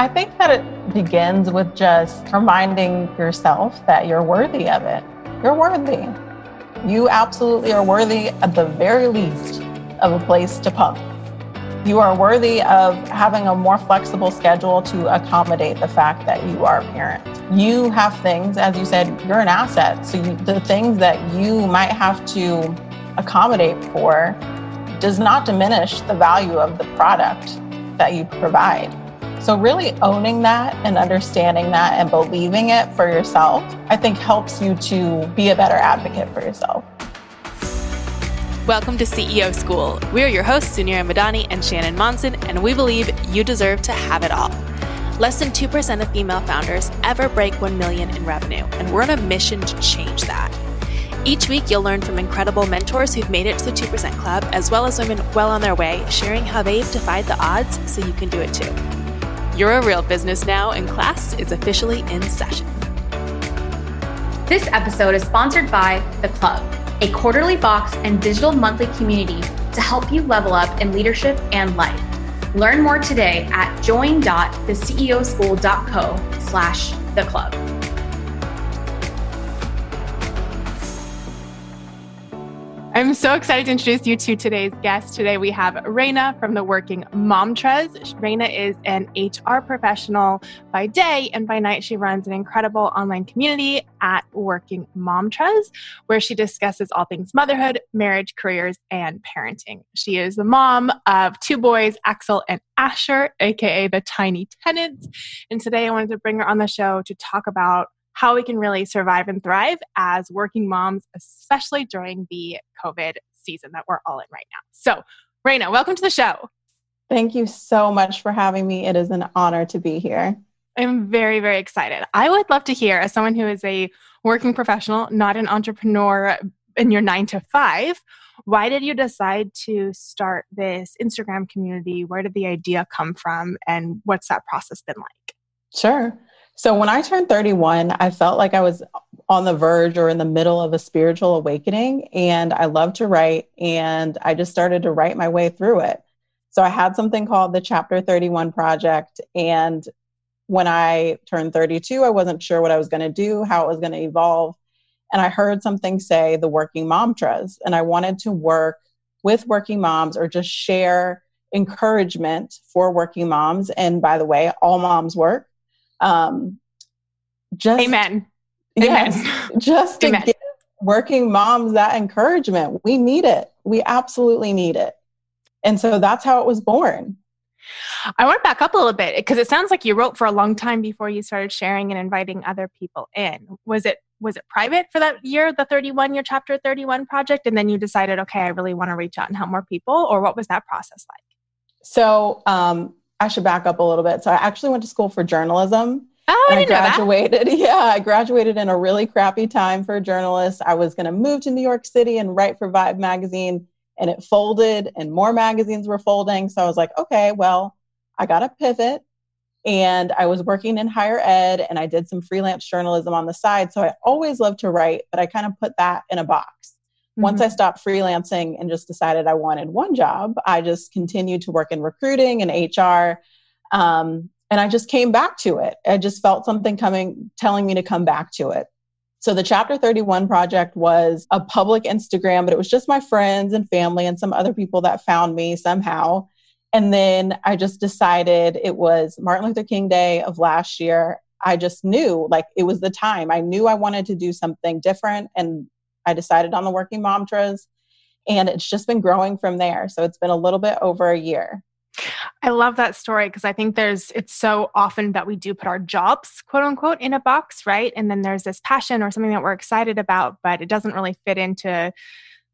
I think that it begins with just reminding yourself that you're worthy of it. You're worthy. You absolutely are worthy, at the very least, of a place to pump. You are worthy of having a more flexible schedule to accommodate the fact that you are a parent. You have things, as you said, you're an asset. So you, the things that you might have to accommodate for does not diminish the value of the product that you provide. So, really owning that and understanding that and believing it for yourself, I think helps you to be a better advocate for yourself. Welcome to CEO School. We are your hosts, Suneera Madhani and Shannon Monson, and we believe you deserve to have it all. Less than 2% of female founders ever break 1 million in revenue, and we're on a mission to change that. Each week, you'll learn from incredible mentors who've made it to the 2% Club, as well as women well on their way, sharing how they've defied the odds so you can do it too. You're a real business now, and class is officially in session. This episode is sponsored by The Club, a quarterly box and digital monthly community to help you level up in leadership and life. Learn more today at join.theceoschool.co slash the club. I'm so excited to introduce you to today's guest. Today we have Raina from the Working Momtras. Raina is an HR professional by day, and by night she runs an incredible online community at Working Momtras, where she discusses all things motherhood, marriage, careers, and parenting. She is the mom of two boys, Axel and Asher, aka the Tiny Tenants. And today I wanted to bring her on the show to talk about how we can really survive and thrive as working moms, especially during the COVID season that we're all in right now. So, Raina, welcome to the show. Thank you so much for having me. It is an honor to be here. I'm very, very excited. I would love to hear, as someone who is a working professional, not an entrepreneur in your nine to five, why did you decide to start this Instagram community? Where did the idea come from? And what's that process been like? Sure. So when I turned 31, I felt like I was on the verge or in the middle of a spiritual awakening. And I love to write. And I just started to write my way through it. So I had something called the Chapter 31 Project. And when I turned 32, I wasn't sure what I was going to do, how it was going to evolve. And I heard something say the working momtras. And I wanted to work with working moms or just share encouragement for working moms. And by the way, all moms work um, just amen. Yes, amen. just to amen. give working moms that encouragement. We need it. We absolutely need it. And so that's how it was born. I want to back up a little bit because it sounds like you wrote for a long time before you started sharing and inviting other people in. Was it was it private for that year, the 31 year chapter 31 project and then you decided okay, I really want to reach out and help more people or what was that process like? So, um, I should back up a little bit. So I actually went to school for journalism. Oh, I, I graduated. Yeah, I graduated in a really crappy time for a journalist. I was going to move to New York City and write for Vibe magazine, and it folded, and more magazines were folding. So I was like, okay, well, I got to pivot. And I was working in higher ed, and I did some freelance journalism on the side. So I always loved to write, but I kind of put that in a box. Mm-hmm. Once I stopped freelancing and just decided I wanted one job, I just continued to work in recruiting and HR. Um, and I just came back to it. I just felt something coming, telling me to come back to it. So the Chapter 31 project was a public Instagram, but it was just my friends and family and some other people that found me somehow. And then I just decided it was Martin Luther King Day of last year. I just knew like it was the time. I knew I wanted to do something different and I decided on the Working mantras and it's just been growing from there. So it's been a little bit over a year. I love that story because I think there's it's so often that we do put our jobs, quote unquote, in a box, right? And then there's this passion or something that we're excited about, but it doesn't really fit into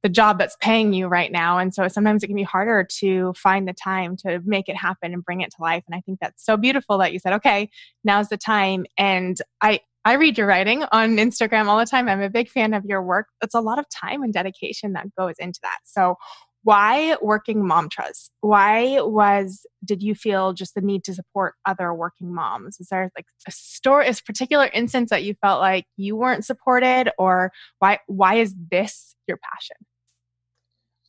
the job that's paying you right now. And so sometimes it can be harder to find the time to make it happen and bring it to life. And I think that's so beautiful that you said, okay, now's the time. And I I read your writing on Instagram all the time. I'm a big fan of your work. It's a lot of time and dedication that goes into that. So, why working momtras? Why was did you feel just the need to support other working moms? Is there like a story, a particular instance that you felt like you weren't supported, or why why is this your passion?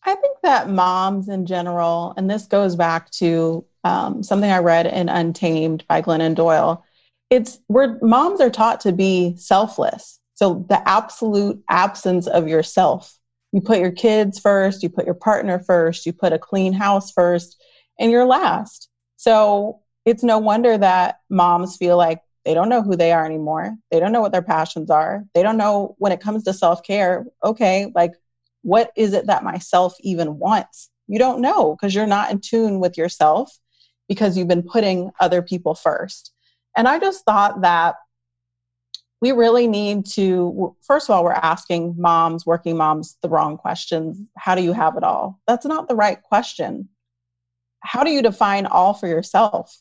I think that moms in general, and this goes back to um, something I read in Untamed by Glennon Doyle. It's where moms are taught to be selfless. So the absolute absence of yourself. You put your kids first, you put your partner first, you put a clean house first, and you're last. So it's no wonder that moms feel like they don't know who they are anymore. They don't know what their passions are. They don't know when it comes to self care, okay, like what is it that myself even wants? You don't know because you're not in tune with yourself because you've been putting other people first. And I just thought that we really need to, first of all, we're asking moms, working moms, the wrong questions. How do you have it all? That's not the right question. How do you define all for yourself?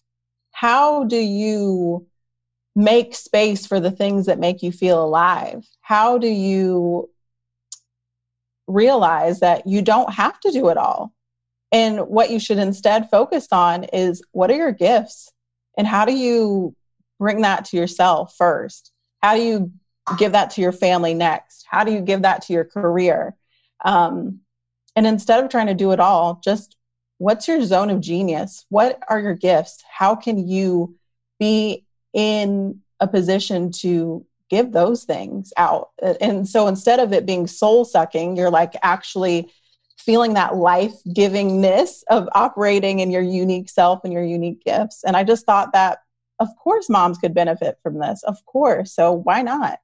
How do you make space for the things that make you feel alive? How do you realize that you don't have to do it all? And what you should instead focus on is what are your gifts? And how do you bring that to yourself first? How do you give that to your family next? How do you give that to your career? Um, and instead of trying to do it all, just what's your zone of genius? What are your gifts? How can you be in a position to give those things out. And so instead of it being soul sucking, you're like actually feeling that life givingness of operating in your unique self and your unique gifts. And I just thought that, of course, moms could benefit from this. Of course. So why not?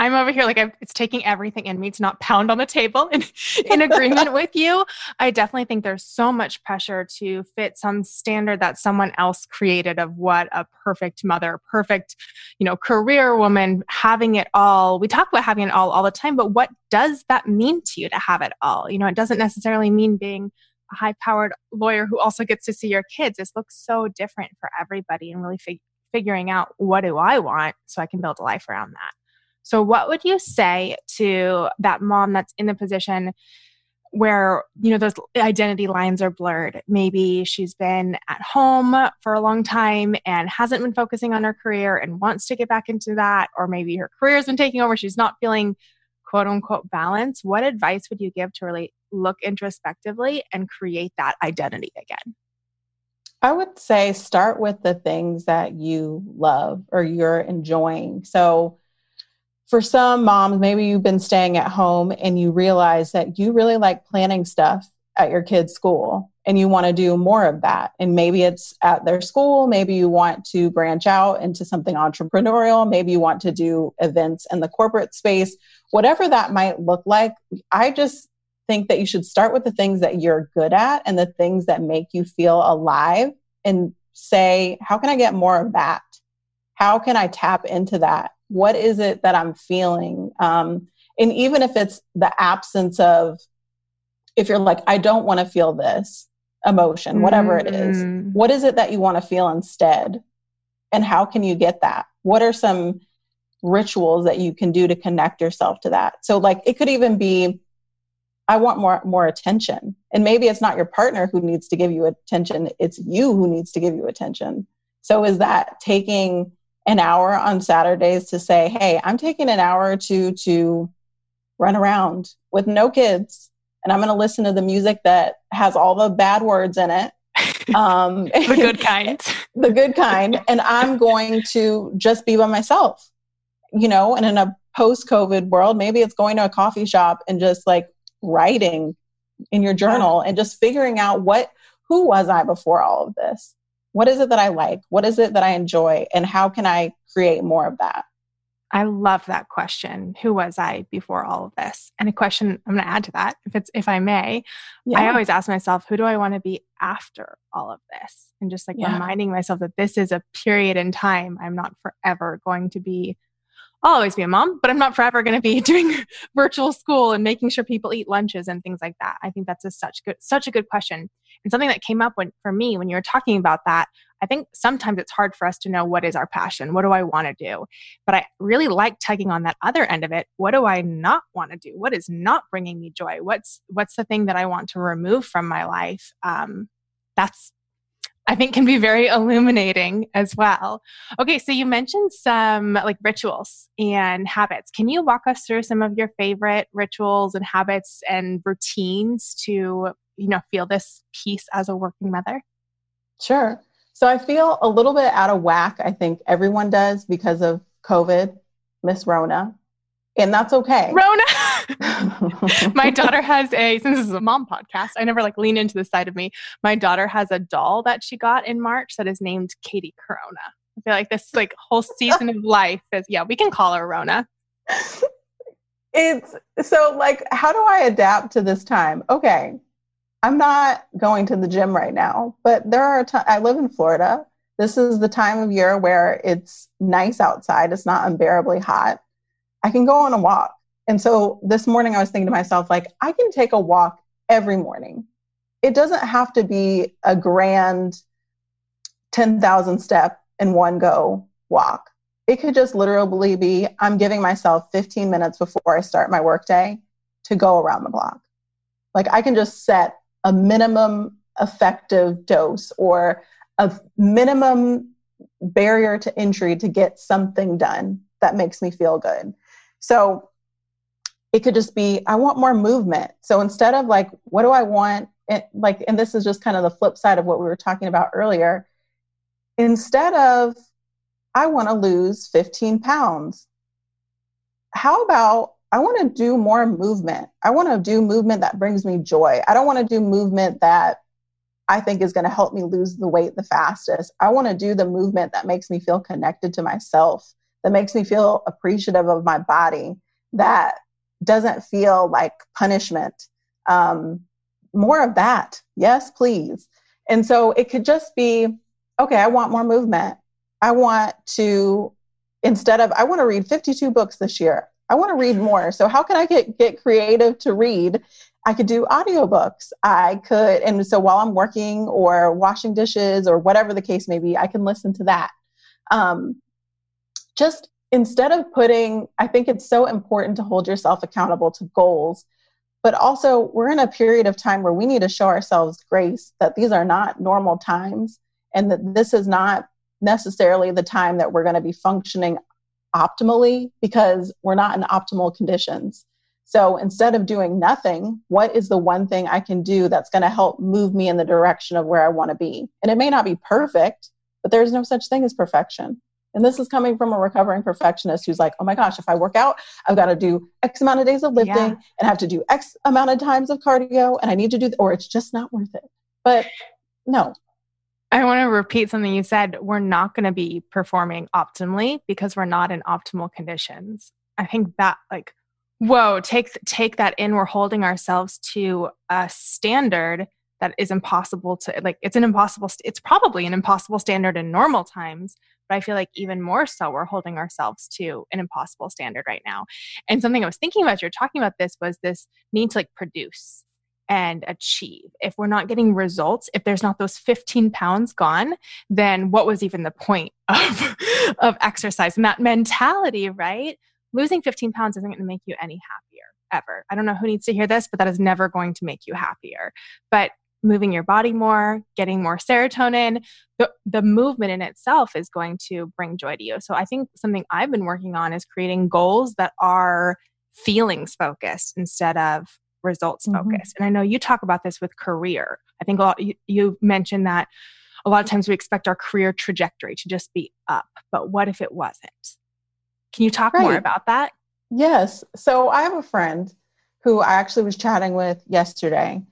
I'm over here like I'm, it's taking everything in me to not pound on the table in, in agreement with you. I definitely think there's so much pressure to fit some standard that someone else created of what a perfect mother, perfect, you know, career woman, having it all. We talk about having it all all the time, but what does that mean to you to have it all? You know, it doesn't necessarily mean being a high powered lawyer who also gets to see your kids. This looks so different for everybody and really fig- figuring out what do I want so I can build a life around that. So, what would you say to that mom that's in the position where you know those identity lines are blurred? Maybe she's been at home for a long time and hasn't been focusing on her career and wants to get back into that or maybe her career has been taking over she's not feeling quote unquote balance what advice would you give to really look introspectively and create that identity again i would say start with the things that you love or you're enjoying so for some moms, maybe you've been staying at home and you realize that you really like planning stuff at your kids' school and you want to do more of that. And maybe it's at their school, maybe you want to branch out into something entrepreneurial, maybe you want to do events in the corporate space, whatever that might look like. I just think that you should start with the things that you're good at and the things that make you feel alive and say, how can I get more of that? How can I tap into that? what is it that i'm feeling um, and even if it's the absence of if you're like i don't want to feel this emotion whatever mm-hmm. it is mm. what is it that you want to feel instead and how can you get that what are some rituals that you can do to connect yourself to that so like it could even be i want more more attention and maybe it's not your partner who needs to give you attention it's you who needs to give you attention so is that taking an hour on Saturdays to say, hey, I'm taking an hour or two to run around with no kids and I'm going to listen to the music that has all the bad words in it. Um, the good kind. the good kind. And I'm going to just be by myself, you know, and in a post COVID world, maybe it's going to a coffee shop and just like writing in your journal and just figuring out what, who was I before all of this? What is it that I like? What is it that I enjoy? And how can I create more of that? I love that question. Who was I before all of this? And a question I'm going to add to that, if it's if I may, yeah. I always ask myself, who do I want to be after all of this? And just like yeah. reminding myself that this is a period in time. I'm not forever going to be I'll always be a mom, but I'm not forever going to be doing virtual school and making sure people eat lunches and things like that. I think that's a such good, such a good question, and something that came up when for me when you were talking about that. I think sometimes it's hard for us to know what is our passion. What do I want to do? But I really like tugging on that other end of it. What do I not want to do? What is not bringing me joy? What's what's the thing that I want to remove from my life? Um, that's I've think can be very illuminating as well. Okay, so you mentioned some like rituals and habits. Can you walk us through some of your favorite rituals and habits and routines to, you know, feel this peace as a working mother? Sure. So I feel a little bit out of whack. I think everyone does because of COVID, Miss Rona, and that's okay. Rona. my daughter has a since this is a mom podcast i never like lean into the side of me. My daughter has a doll that she got in march that is named katie corona. I feel like this like whole season of life is yeah we can call her rona. It's so like how do i adapt to this time? Okay i'm not going to the gym right now but there are t- I live in florida. This is the time of year where it's nice outside it's not unbearably hot. I can go on a walk and so this morning I was thinking to myself, like, I can take a walk every morning. It doesn't have to be a grand 10,000 step in one go walk. It could just literally be I'm giving myself 15 minutes before I start my workday to go around the block. Like I can just set a minimum effective dose or a minimum barrier to entry to get something done that makes me feel good. So it could just be i want more movement. So instead of like what do i want? It, like and this is just kind of the flip side of what we were talking about earlier. Instead of i want to lose 15 pounds. How about i want to do more movement. I want to do movement that brings me joy. I don't want to do movement that i think is going to help me lose the weight the fastest. I want to do the movement that makes me feel connected to myself that makes me feel appreciative of my body that doesn't feel like punishment. Um, more of that. Yes, please. And so it could just be okay, I want more movement. I want to, instead of, I want to read 52 books this year. I want to read more. So how can I get, get creative to read? I could do audiobooks. I could, and so while I'm working or washing dishes or whatever the case may be, I can listen to that. Um, just instead of putting, I think it's so important to hold yourself accountable to goals, but also we're in a period of time where we need to show ourselves grace that these are not normal times and that this is not necessarily the time that we're going to be functioning optimally because we're not in optimal conditions. So instead of doing nothing, what is the one thing I can do that's going to help move me in the direction of where I want to be? And it may not be perfect, but there's no such thing as perfection. And this is coming from a recovering perfectionist who's like, oh my gosh, if I work out, I've got to do X amount of days of lifting yeah. and have to do X amount of times of cardio and I need to do, th- or it's just not worth it. But no. I want to repeat something you said. We're not going to be performing optimally because we're not in optimal conditions. I think that, like, whoa, take take that in. We're holding ourselves to a standard that is impossible to like it's an impossible it's probably an impossible standard in normal times but I feel like even more so, we're holding ourselves to an impossible standard right now. And something I was thinking about, you're talking about this, was this need to like produce and achieve. If we're not getting results, if there's not those 15 pounds gone, then what was even the point of, of exercise? And that mentality, right? Losing 15 pounds isn't going to make you any happier ever. I don't know who needs to hear this, but that is never going to make you happier. But moving your body more, getting more serotonin, the, the movement in itself is going to bring joy to you. So I think something I've been working on is creating goals that are feelings focused instead of results mm-hmm. focused. Mm-hmm. And I know you talk about this with career. I think a lot, you, you mentioned that a lot of times we expect our career trajectory to just be up, but what if it wasn't? Can you talk right. more about that? Yes. So I have a friend who I actually was chatting with yesterday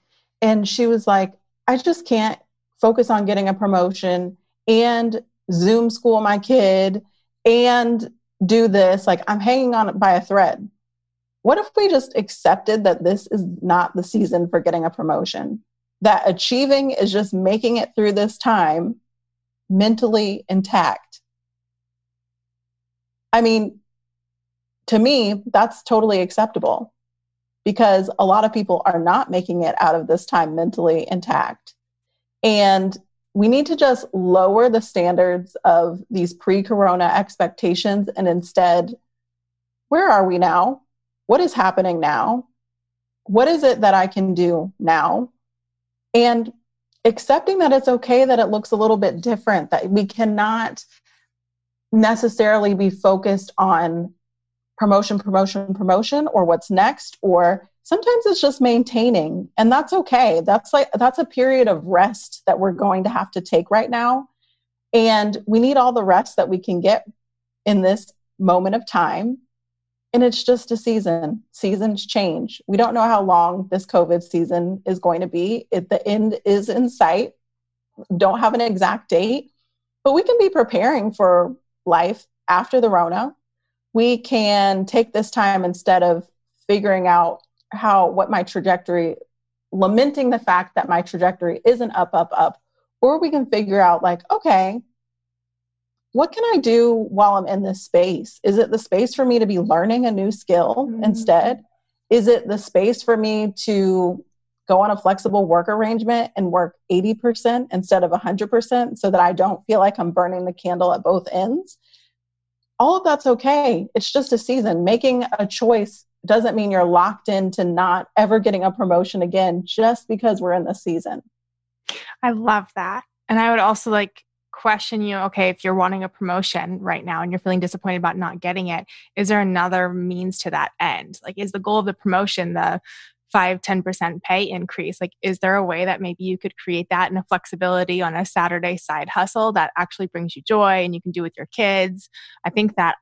and she was like, I just can't focus on getting a promotion and Zoom school my kid and do this. Like, I'm hanging on by a thread. What if we just accepted that this is not the season for getting a promotion? That achieving is just making it through this time mentally intact. I mean, to me, that's totally acceptable because a lot of people are not making it out of this time mentally intact. And we need to just lower the standards of these pre corona expectations and instead, where are we now? What is happening now? What is it that I can do now? And accepting that it's okay that it looks a little bit different, that we cannot necessarily be focused on promotion, promotion, promotion, or what's next, or sometimes it's just maintaining, and that's okay. That's like that's a period of rest that we're going to have to take right now. And we need all the rest that we can get in this moment of time. And it's just a season. Seasons change. We don't know how long this COVID season is going to be. It, the end is in sight. Don't have an exact date, but we can be preparing for life after the Rona. We can take this time instead of figuring out how what my trajectory, lamenting the fact that my trajectory isn't up, up, up, or we can figure out like, okay, what can I do while I'm in this space? Is it the space for me to be learning a new skill mm-hmm. instead? Is it the space for me to go on a flexible work arrangement and work 80% instead of 100% so that I don't feel like I'm burning the candle at both ends? All of that's okay. It's just a season. Making a choice doesn't mean you're locked into not ever getting a promotion again just because we're in the season. I love that. And I would also like question you okay if you're wanting a promotion right now and you're feeling disappointed about not getting it is there another means to that end like is the goal of the promotion the 5 10% pay increase like is there a way that maybe you could create that in a flexibility on a saturday side hustle that actually brings you joy and you can do with your kids i think that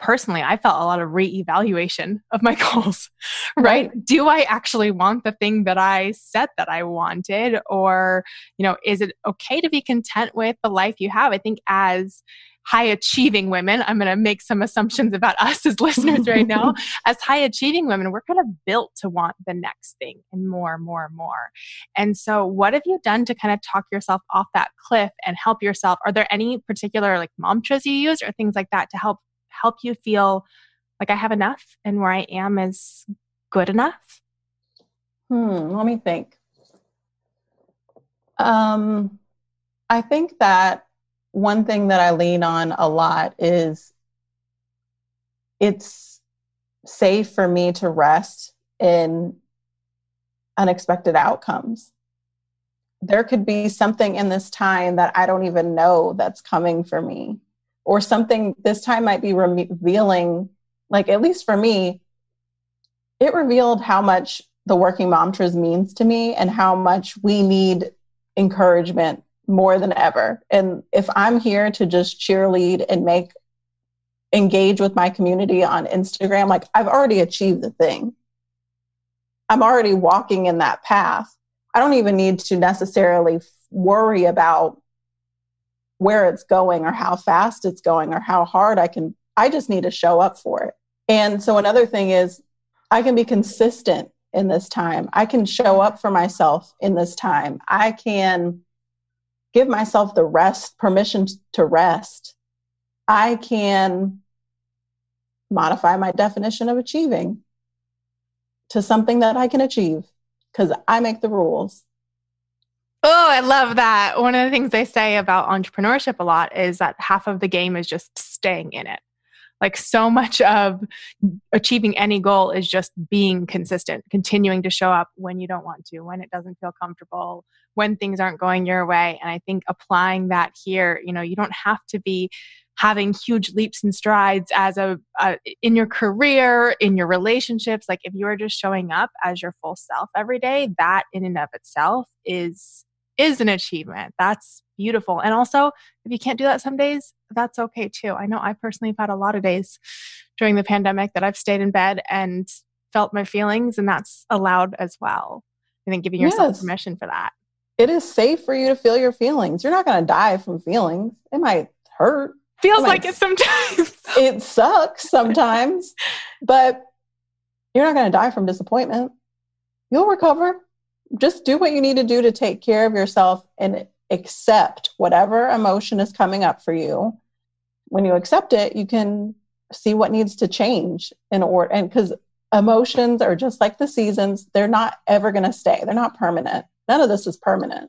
personally, I felt a lot of reevaluation of my goals, right? right? Do I actually want the thing that I said that I wanted? Or, you know, is it okay to be content with the life you have? I think as high achieving women, I'm going to make some assumptions about us as listeners right now. as high achieving women, we're kind of built to want the next thing and more, more, more. And so, what have you done to kind of talk yourself off that cliff and help yourself? Are there any particular like mantras you use or things like that to help help you feel like I have enough and where I am is good enough? Hmm, let me think. Um, I think that one thing that I lean on a lot is it's safe for me to rest in unexpected outcomes. There could be something in this time that I don't even know that's coming for me or something this time might be revealing like at least for me it revealed how much the working mantras means to me and how much we need encouragement more than ever and if i'm here to just cheerlead and make engage with my community on instagram like i've already achieved the thing i'm already walking in that path i don't even need to necessarily worry about where it's going or how fast it's going or how hard I can, I just need to show up for it. And so another thing is I can be consistent in this time. I can show up for myself in this time. I can give myself the rest, permission to rest. I can modify my definition of achieving to something that I can achieve because I make the rules. Oh, I love that. One of the things they say about entrepreneurship a lot is that half of the game is just staying in it. Like so much of achieving any goal is just being consistent, continuing to show up when you don't want to, when it doesn't feel comfortable, when things aren't going your way. And I think applying that here, you know, you don't have to be having huge leaps and strides as a, a, in your career in your relationships like if you are just showing up as your full self every day that in and of itself is is an achievement. That's beautiful. And also, if you can't do that some days, that's okay too. I know I personally have had a lot of days during the pandemic that I've stayed in bed and felt my feelings, and that's allowed as well. I think giving yourself yes. permission for that. It is safe for you to feel your feelings. You're not going to die from feelings. It might hurt. Feels it like it sometimes. it sucks sometimes, but you're not going to die from disappointment. You'll recover just do what you need to do to take care of yourself and accept whatever emotion is coming up for you. When you accept it, you can see what needs to change in order. And because emotions are just like the seasons, they're not ever going to stay, they're not permanent. None of this is permanent.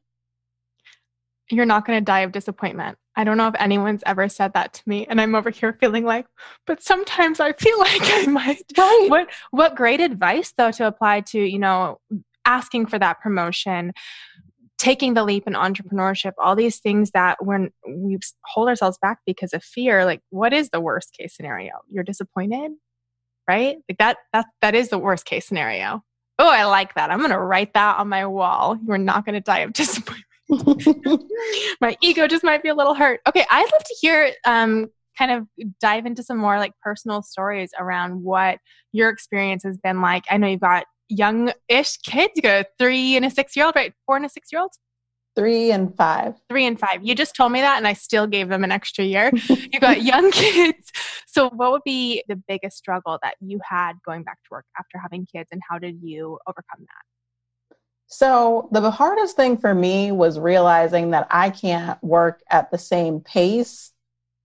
You're not going to die of disappointment. I don't know if anyone's ever said that to me, and I'm over here feeling like, but sometimes I feel like I might. Right. What What great advice though to apply to you know asking for that promotion taking the leap in entrepreneurship, all these things that when we hold ourselves back because of fear, like what is the worst case scenario? You're disappointed, right? Like that that that is the worst case scenario. Oh, I like that. I'm going to write that on my wall. You're not going to die of disappointment. my ego just might be a little hurt. Okay, I'd love to hear um, kind of dive into some more like personal stories around what your experience has been like. I know you've got young-ish kids. You got a three and a six-year-old, right? Four and a six-year-old. Three and five. Three and five. You just told me that, and I still gave them an extra year. you got young kids. So, what would be the biggest struggle that you had going back to work after having kids, and how did you overcome that? So, the hardest thing for me was realizing that I can't work at the same pace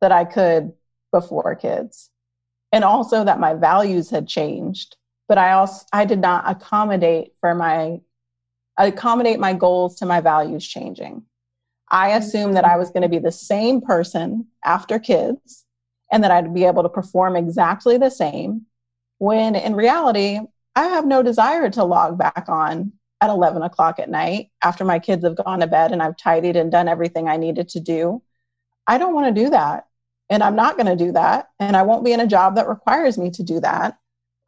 that I could before kids. And also that my values had changed. But I also I did not accommodate for my accommodate my goals to my values changing. I mm-hmm. assumed that I was going to be the same person after kids and that I'd be able to perform exactly the same when in reality, I have no desire to log back on at 11 o'clock at night after my kids have gone to bed and I've tidied and done everything I needed to do. I don't want to do that. And I'm not going to do that. And I won't be in a job that requires me to do that.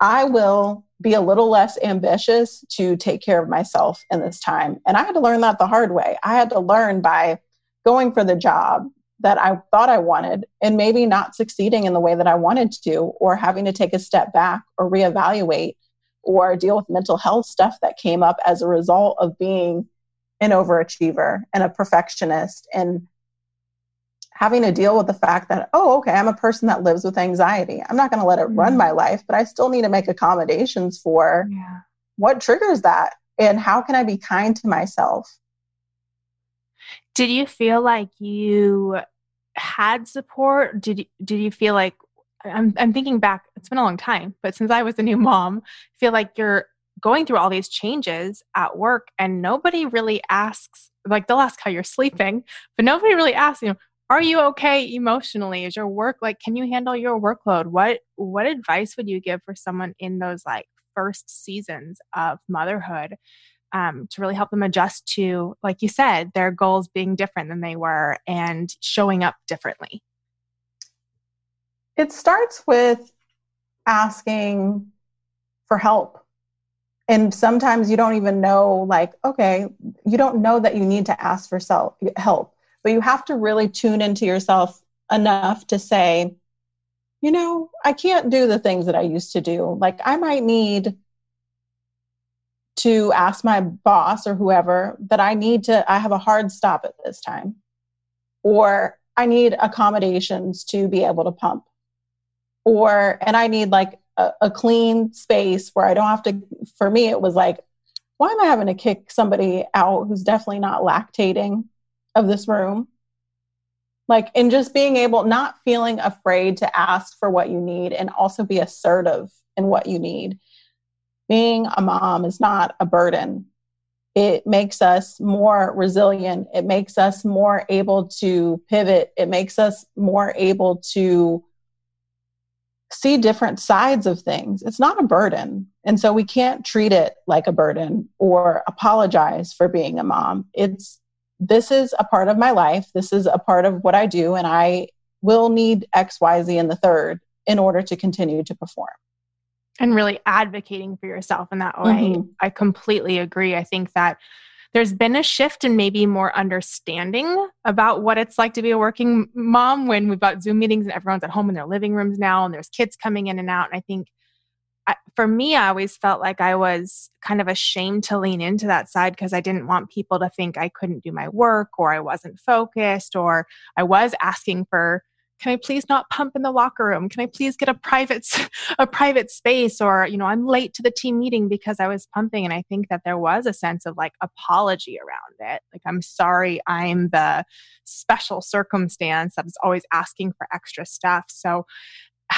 I will be a little less ambitious to take care of myself in this time. And I had to learn that the hard way. I had to learn by going for the job that I thought I wanted and maybe not succeeding in the way that I wanted to, or having to take a step back or reevaluate or deal with mental health stuff that came up as a result of being an overachiever and a perfectionist and having to deal with the fact that, oh, okay, I'm a person that lives with anxiety. I'm not going to let it run mm-hmm. my life, but I still need to make accommodations for yeah. what triggers that and how can I be kind to myself. Did you feel like you had support? Did you, did you feel like I'm I'm thinking back, it's been a long time, but since I was a new mom, I feel like you're going through all these changes at work and nobody really asks like they'll ask how you're sleeping, but nobody really asks, you know, are you okay emotionally? Is your work like can you handle your workload? What what advice would you give for someone in those like first seasons of motherhood um, to really help them adjust to like you said their goals being different than they were and showing up differently? It starts with asking for help. And sometimes you don't even know like okay you don't know that you need to ask for self help but you have to really tune into yourself enough to say, you know, I can't do the things that I used to do. Like, I might need to ask my boss or whoever that I need to, I have a hard stop at this time. Or I need accommodations to be able to pump. Or, and I need like a, a clean space where I don't have to, for me, it was like, why am I having to kick somebody out who's definitely not lactating? Of this room. Like in just being able not feeling afraid to ask for what you need and also be assertive in what you need. Being a mom is not a burden. It makes us more resilient. It makes us more able to pivot. It makes us more able to see different sides of things. It's not a burden. And so we can't treat it like a burden or apologize for being a mom. It's this is a part of my life. This is a part of what I do, and I will need X, Y, Z in the third in order to continue to perform. And really advocating for yourself in that way. Mm-hmm. I completely agree. I think that there's been a shift in maybe more understanding about what it's like to be a working mom when we've got Zoom meetings and everyone's at home in their living rooms now and there's kids coming in and out. And I think I, for me, I always felt like I was kind of ashamed to lean into that side because I didn't want people to think I couldn't do my work or I wasn't focused or I was asking for can I please not pump in the locker room? Can I please get a private a private space or you know I'm late to the team meeting because I was pumping and I think that there was a sense of like apology around it. Like I'm sorry I'm the special circumstance that is always asking for extra stuff. So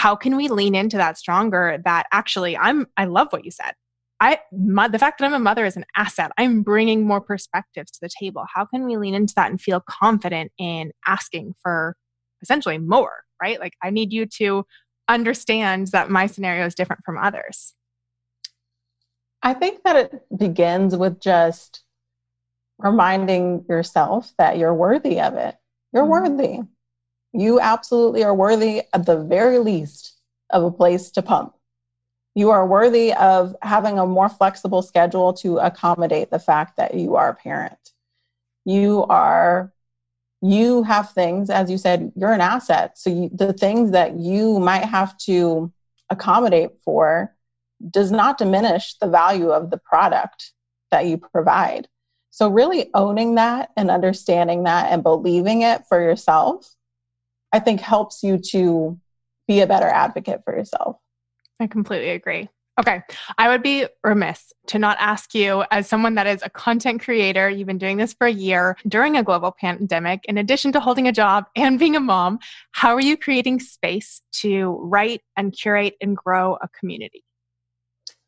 how can we lean into that stronger that actually i'm i love what you said i my, the fact that i'm a mother is an asset i'm bringing more perspectives to the table how can we lean into that and feel confident in asking for essentially more right like i need you to understand that my scenario is different from others i think that it begins with just reminding yourself that you're worthy of it. You're mm-hmm. worthy. You absolutely are worthy, at the very least, of a place to pump. You are worthy of having a more flexible schedule to accommodate the fact that you are a parent. You are, you have things, as you said, you're an asset. So you, the things that you might have to accommodate for does not diminish the value of the product that you provide. So, really owning that and understanding that and believing it for yourself, I think helps you to be a better advocate for yourself. I completely agree. Okay. I would be remiss to not ask you, as someone that is a content creator, you've been doing this for a year during a global pandemic, in addition to holding a job and being a mom, how are you creating space to write and curate and grow a community?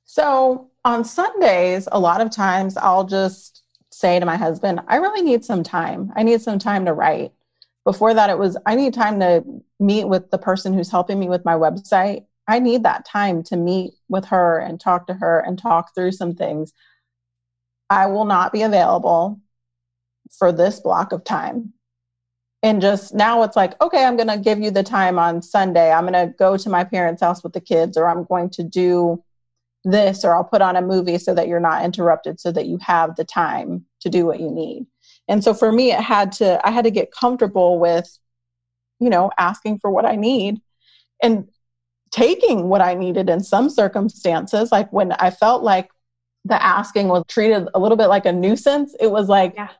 So on Sundays, a lot of times I'll just say to my husband, I really need some time. I need some time to write. Before that, it was, I need time to meet with the person who's helping me with my website. I need that time to meet with her and talk to her and talk through some things. I will not be available for this block of time. And just now it's like, okay, I'm going to give you the time on Sunday. I'm going to go to my parents' house with the kids, or I'm going to do this or I'll put on a movie so that you're not interrupted so that you have the time to do what you need. And so for me it had to I had to get comfortable with you know asking for what I need and taking what I needed in some circumstances. Like when I felt like the asking was treated a little bit like a nuisance it was like yeah.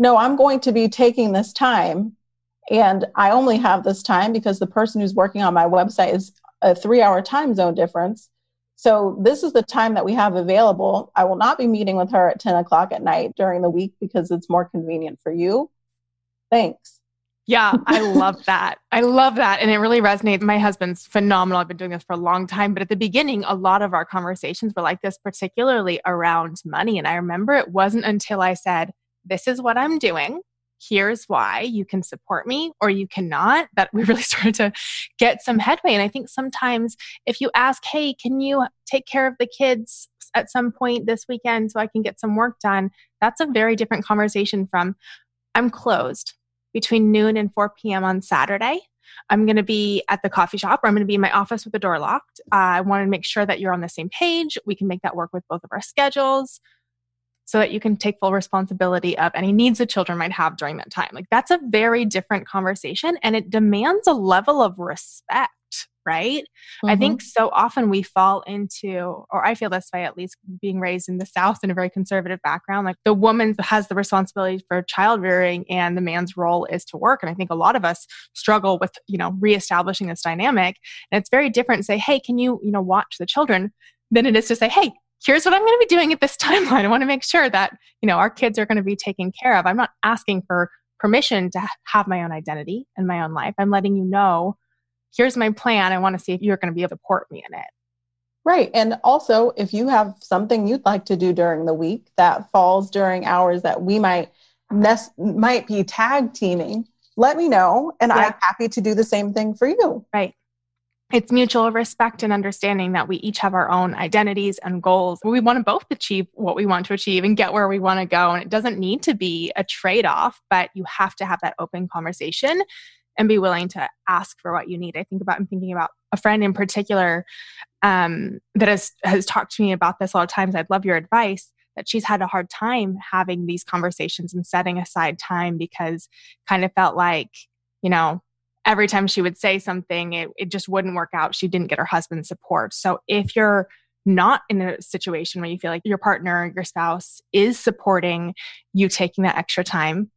no I'm going to be taking this time. And I only have this time because the person who's working on my website is a 3 hour time zone difference so this is the time that we have available. I will not be meeting with her at 10 o'clock at night during the week because it's more convenient for you. Thanks. Yeah, I love that. I love that. And it really resonates. My husband's phenomenal. I've been doing this for a long time. But at the beginning, a lot of our conversations were like this, particularly around money. And I remember it wasn't until I said, This is what I'm doing here's why you can support me or you cannot that we really started to get some headway. And i think sometimes if you ask hey can you take care of the kids at some point this weekend so i can get some work done? That's a very different conversation from i'm closed between noon and 4 p.m on saturday. I'm going to be at the coffee shop or i'm going to be in my office with the door locked. Uh, i want to make sure that you're on the same page. We can make that work with both of our schedules so that you can take full responsibility of any needs the children might have during that time. Like that's a very different conversation and it demands a level of respect, right? Mm-hmm. I think so often we fall into, or I feel this way at least, being raised in the South in a very conservative background. Like the woman has the responsibility for child rearing and the man's role is to work. And I think a lot of us struggle with, you know, reestablishing this dynamic. And it's very different to say, hey, can you, you know, watch the children? Than it is to say, hey, here's what I'm going to be doing at this timeline. I want to make sure that, you know, our kids are going to be taken care of. I'm not asking for permission to have my own identity and my own life. I'm letting you know, here's my plan. I want to see if you're going to be able to support me in it. Right. And also, if you have something you'd like to do during the week that falls during hours that we might nes- might be tag teaming, let me know and yeah. I'm happy to do the same thing for you. Right it's mutual respect and understanding that we each have our own identities and goals. We want to both achieve what we want to achieve and get where we want to go. And it doesn't need to be a trade off, but you have to have that open conversation and be willing to ask for what you need. I think about, I'm thinking about a friend in particular um, that has, has talked to me about this a lot of times. I'd love your advice that she's had a hard time having these conversations and setting aside time because kind of felt like, you know, every time she would say something, it, it just wouldn't work out. She didn't get her husband's support. So if you're not in a situation where you feel like your partner, your spouse is supporting you taking that extra time,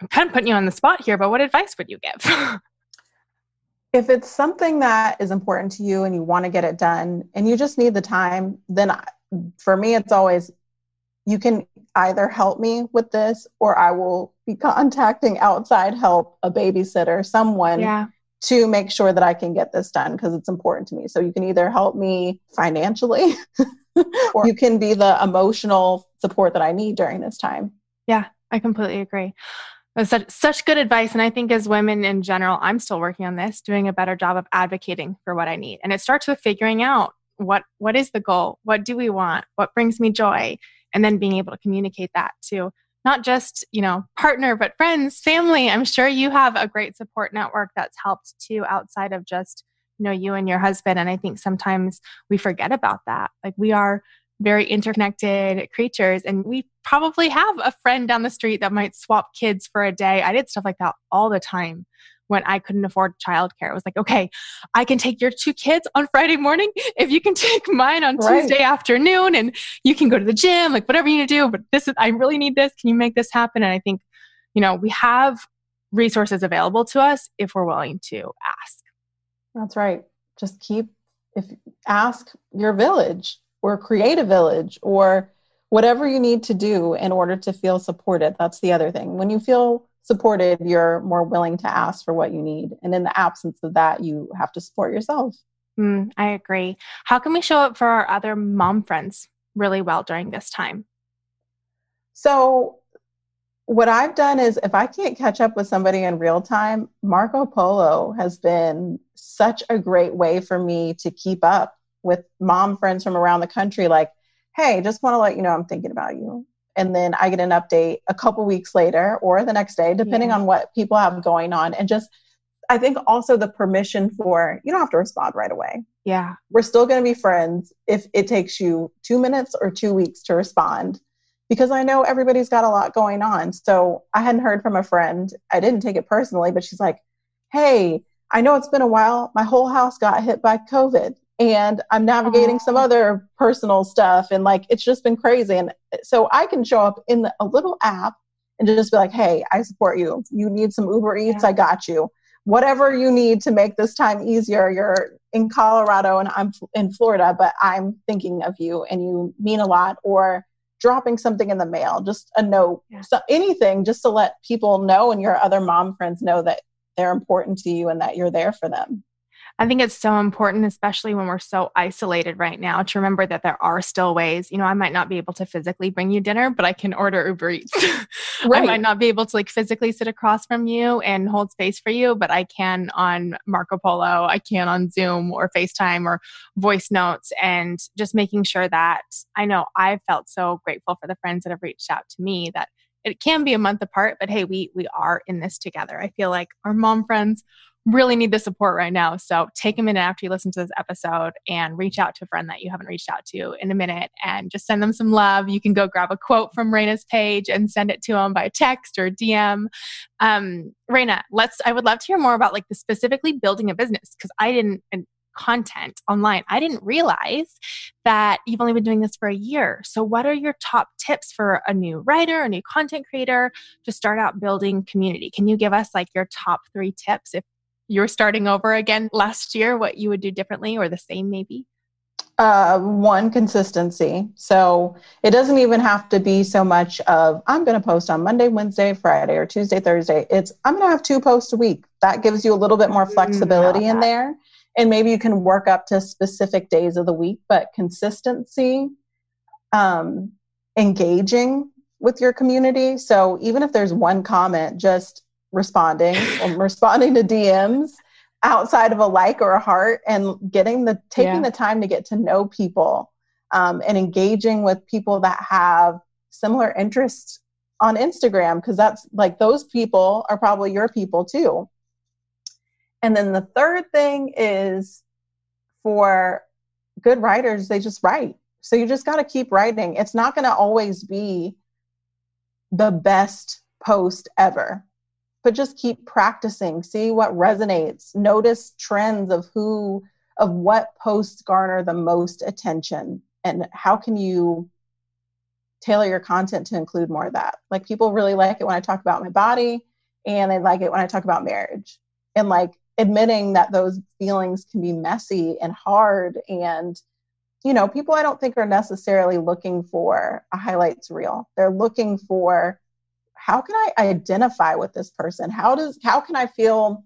I'm kind of putting you on the spot here, but what advice would you give? if it's something that is important to you and you want to get it done and you just need the time, then for me, it's always you can either help me with this or I will be contacting outside help, a babysitter, someone yeah. to make sure that I can get this done because it's important to me. So you can either help me financially or you can be the emotional support that I need during this time. Yeah, I completely agree. That's such, such good advice. And I think as women in general, I'm still working on this, doing a better job of advocating for what I need. And it starts with figuring out what what is the goal? What do we want? What brings me joy? and then being able to communicate that to not just, you know, partner, but friends, family. I'm sure you have a great support network that's helped too outside of just, you know, you and your husband. And I think sometimes we forget about that. Like we are very interconnected creatures and we probably have a friend down the street that might swap kids for a day. I did stuff like that all the time when I couldn't afford childcare. It was like, okay, I can take your two kids on Friday morning if you can take mine on right. Tuesday afternoon and you can go to the gym, like whatever you need to do. But this is, I really need this. Can you make this happen? And I think, you know, we have resources available to us if we're willing to ask. That's right. Just keep, if ask your village or create a village or whatever you need to do in order to feel supported. That's the other thing. When you feel supported, you're more willing to ask for what you need. And in the absence of that, you have to support yourself. Mm, I agree. How can we show up for our other mom friends really well during this time? So, what I've done is if I can't catch up with somebody in real time, Marco Polo has been such a great way for me to keep up with mom friends from around the country. Like, hey, just want to let you know I'm thinking about you and then I get an update a couple weeks later or the next day, depending yeah. on what people have going on. And just, I think also the permission for you don't have to respond right away. Yeah. We're still going to be friends if it takes you two minutes or two weeks to respond because I know everybody's got a lot going on. So I hadn't heard from a friend. I didn't take it personally, but she's like, hey, I know it's been a while. My whole house got hit by COVID and I'm navigating some other personal stuff and like it's just been crazy and so I can show up in the, a little app and just be like hey I support you you need some Uber Eats yeah. I got you whatever you need to make this time easier you're in Colorado and I'm in Florida but I'm thinking of you and you mean a lot or dropping something in the mail just a note yeah. so anything just to let people know and your other mom friends know that they're important to you and that you're there for them I think it's so important, especially when we're so isolated right now, to remember that there are still ways. You know, I might not be able to physically bring you dinner, but I can order Uber Eats. right. I might not be able to like physically sit across from you and hold space for you, but I can on Marco Polo, I can on Zoom or FaceTime or voice notes, and just making sure that I know I've felt so grateful for the friends that have reached out to me that it can be a month apart, but hey, we we are in this together. I feel like our mom friends really need the support right now. So take a minute after you listen to this episode and reach out to a friend that you haven't reached out to in a minute and just send them some love. You can go grab a quote from Raina's page and send it to them by text or DM. Um, Raina, let's, I would love to hear more about like the specifically building a business because I didn't, and content online. I didn't realize that you've only been doing this for a year. So, what are your top tips for a new writer, a new content creator to start out building community? Can you give us like your top three tips if you're starting over again last year, what you would do differently or the same maybe? Uh, one consistency. So it doesn't even have to be so much of I'm going to post on Monday, Wednesday, Friday, or Tuesday, Thursday. It's I'm going to have two posts a week. That gives you a little bit more mm, flexibility mm, in there. And maybe you can work up to specific days of the week, but consistency, um, engaging with your community. So even if there's one comment, just responding responding to DMs outside of a like or a heart and getting the taking yeah. the time to get to know people um, and engaging with people that have similar interests on Instagram because that's like those people are probably your people too. And then the third thing is for good writers, they just write. So you just got to keep writing. It's not going to always be the best post ever but just keep practicing. See what resonates. Notice trends of who of what posts garner the most attention. And how can you tailor your content to include more of that? Like people really like it when i talk about my body and they like it when i talk about marriage. And like admitting that those feelings can be messy and hard and you know people i don't think are necessarily looking for a highlights reel. They're looking for how can I identify with this person? How does how can I feel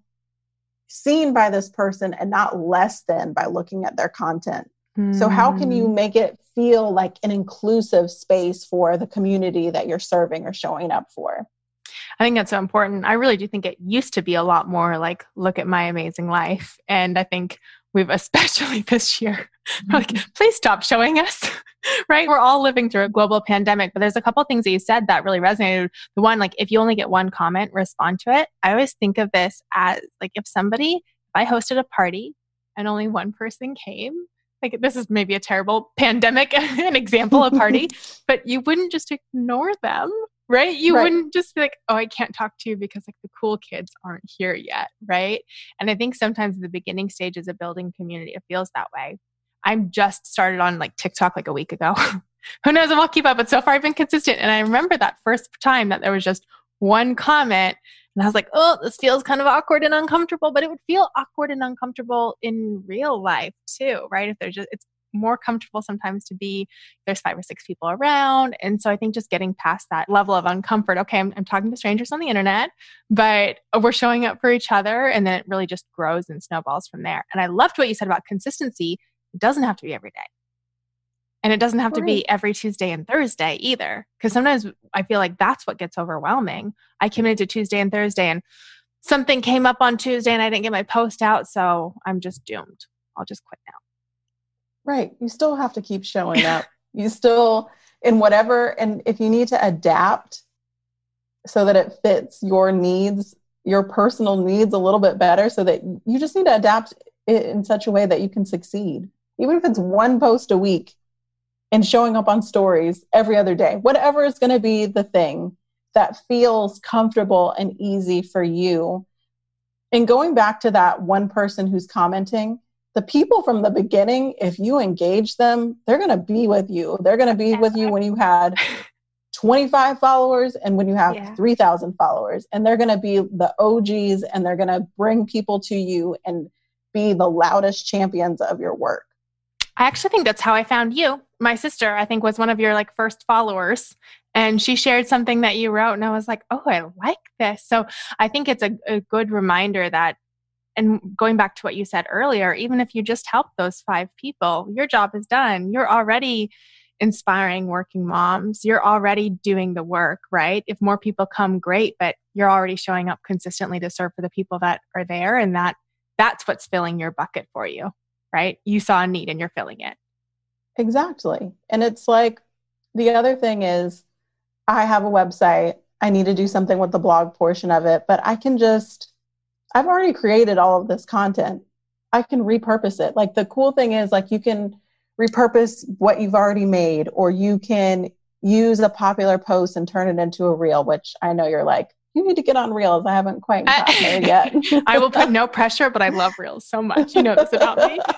seen by this person and not less than by looking at their content? Mm. So how can you hmm. make it feel like an inclusive space for the community that you're serving or showing up for? I think that's so important. I really do think it used to be a lot more like, look at my amazing life. And I think we've especially this year. Like mm-hmm. please stop showing us right? We're all living through a global pandemic but there's a couple things that you said that really resonated. The one like if you only get one comment respond to it. I always think of this as like if somebody if i hosted a party and only one person came like this is maybe a terrible pandemic an example of party but you wouldn't just ignore them right? You right. wouldn't just be like oh i can't talk to you because like the cool kids aren't here yet right? And i think sometimes the beginning stages of building community it feels that way. I'm just started on like tiktok like a week ago. Who knows if i'll keep up but so far i've been consistent. And i remember that first time that there was just one comment and I was like, oh, this feels kind of awkward and uncomfortable, but it would feel awkward and uncomfortable in real life too, right? If there's just, it's more comfortable sometimes to be there's five or six people around and so i think just getting past that level of uncomfort okay I'm, I'm, talking to strangers on the internet but we're showing up for each other and then it really just grows and snowballs from there and i loved what you said about consistency it doesn't have to be every day and it doesn't have to be every Tuesday and Thursday either. Because sometimes I feel like that's what gets overwhelming. I committed to Tuesday and Thursday, and something came up on Tuesday and I didn't get my post out. So I'm just doomed. I'll just quit now. Right. You still have to keep showing up. you still, in whatever, and if you need to adapt so that it fits your needs, your personal needs a little bit better, so that you just need to adapt it in such a way that you can succeed. Even if it's one post a week, and showing up on stories every other day, whatever is going to be the thing that feels comfortable and easy for you. And going back to that one person who's commenting, the people from the beginning, if you engage them, they're going to be with you. They're going to be with you when you had 25 followers and when you have yeah. 3,000 followers. And they're going to be the OGs and they're going to bring people to you and be the loudest champions of your work. I actually think that's how I found you. My sister, I think, was one of your like first followers, and she shared something that you wrote, and I was like, oh, I like this. So I think it's a, a good reminder that, and going back to what you said earlier, even if you just help those five people, your job is done. You're already inspiring working moms. You're already doing the work, right? If more people come, great, but you're already showing up consistently to serve for the people that are there, and that that's what's filling your bucket for you right? You saw a need and you're filling it. Exactly. And it's like the other thing is I have a website. I need to do something with the blog portion of it, but I can just, I've already created all of this content. I can repurpose it. Like the cool thing is, like, you can repurpose what you've already made, or you can use a popular post and turn it into a reel, which I know you're like, you need to get on reels. I haven't quite gotten there yet. I will put no pressure, but I love reels so much. You know this about me.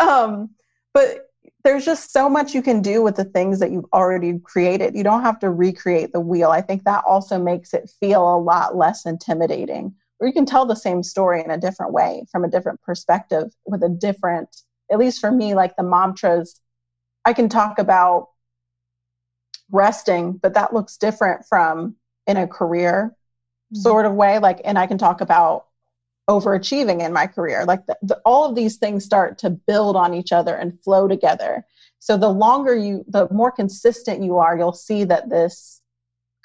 Um, but there's just so much you can do with the things that you've already created. You don't have to recreate the wheel. I think that also makes it feel a lot less intimidating. Or you can tell the same story in a different way from a different perspective with a different, at least for me, like the mantras. I can talk about resting, but that looks different from in a career mm-hmm. sort of way like and i can talk about overachieving in my career like the, the, all of these things start to build on each other and flow together so the longer you the more consistent you are you'll see that this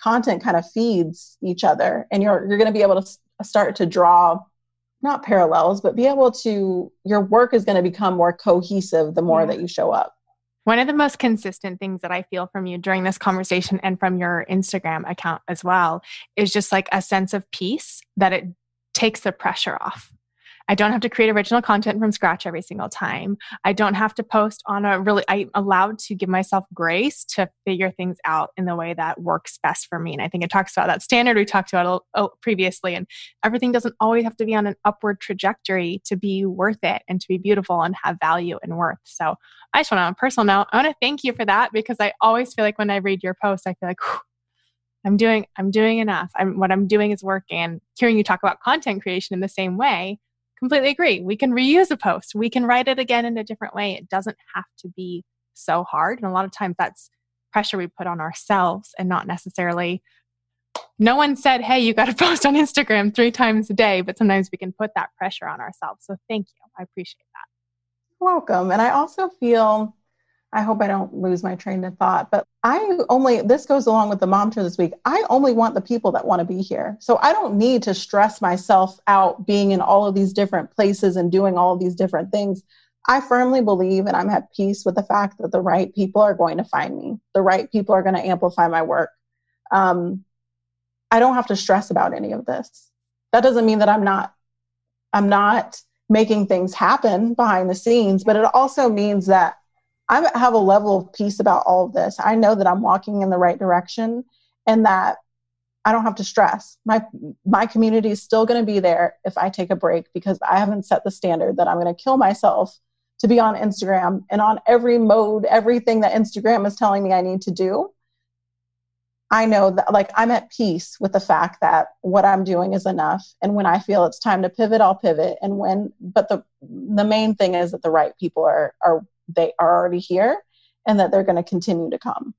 content kind of feeds each other and you're you're going to be able to start to draw not parallels but be able to your work is going to become more cohesive the more yeah. that you show up one of the most consistent things that I feel from you during this conversation and from your Instagram account as well is just like a sense of peace that it takes the pressure off. I don't have to create original content from scratch every single time. I don't have to post on a really, I'm allowed to give myself grace to figure things out in the way that works best for me. And I think it talks about that standard we talked about previously. And everything doesn't always have to be on an upward trajectory to be worth it and to be beautiful and have value and worth. So I just want to, on a personal note, I want to thank you for that because I always feel like when I read your post, I feel like, whew, I'm doing, I'm doing enough. I'm, what I'm doing is working. Hearing you talk about content creation in the same way, completely agree. We can reuse a post. We can write it again in a different way. It doesn't have to be so hard. And a lot of times that's pressure we put on ourselves and not necessarily no one said, hey, you got to post on Instagram three times a day, but sometimes we can put that pressure on ourselves. So thank you. I appreciate that. Welcome. And I also feel I hope I don't lose my train of thought, but I only, this goes along with the mom tour this week. I only want the people that want to be here. So I don't need to stress myself out being in all of these different places and doing all of these different things. I firmly believe and I'm at peace with the fact that the right people are going to find me. The right people are going to amplify my work. Um, I don't have to stress about any of this. That doesn't mean that I'm not, I'm not making things happen behind the scenes, but it also means that I have a level of peace about all of this. I know that I'm walking in the right direction and that I don't have to stress. My my community is still going to be there if I take a break because I haven't set the standard that I'm going to kill myself to be on Instagram and on every mode, everything that Instagram is telling me I need to do. I know that like I'm at peace with the fact that what I'm doing is enough and when I feel it's time to pivot I'll pivot and when but the the main thing is that the right people are are they are already here and that they're going to continue to come.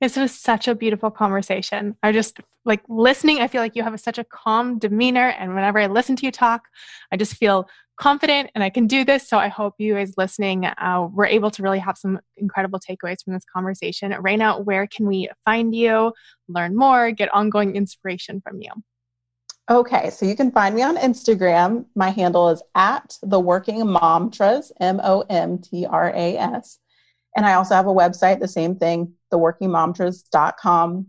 This was such a beautiful conversation. I just like listening. I feel like you have a, such a calm demeanor. And whenever I listen to you talk, I just feel confident and I can do this. So I hope you guys listening uh, were able to really have some incredible takeaways from this conversation. Raina, where can we find you, learn more, get ongoing inspiration from you? Okay, so you can find me on Instagram. My handle is at the working momtras, M O M T R A S. And I also have a website, the same thing, theworkingmomtras.com.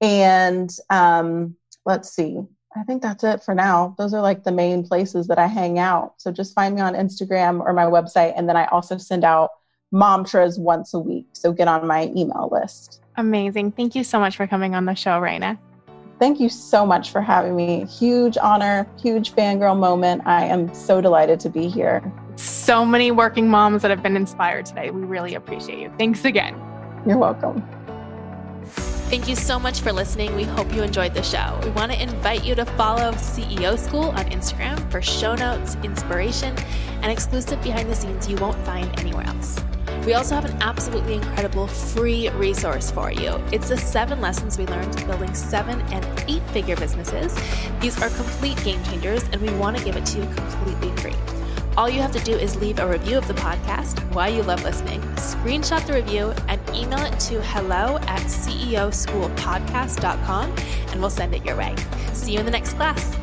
And um, let's see, I think that's it for now. Those are like the main places that I hang out. So just find me on Instagram or my website. And then I also send out mantras once a week. So get on my email list. Amazing. Thank you so much for coming on the show, Raina. Thank you so much for having me. Huge honor, huge fangirl moment. I am so delighted to be here. So many working moms that have been inspired today. We really appreciate you. Thanks again. You're welcome. Thank you so much for listening. We hope you enjoyed the show. We want to invite you to follow CEO School on Instagram for show notes, inspiration, and exclusive behind the scenes you won't find anywhere else. We also have an absolutely incredible free resource for you. It's the seven lessons we learned building seven and eight figure businesses. These are complete game changers, and we want to give it to you completely free. All you have to do is leave a review of the podcast, why you love listening, screenshot the review, and email it to hello at ceoschoolpodcast.com, and we'll send it your way. See you in the next class.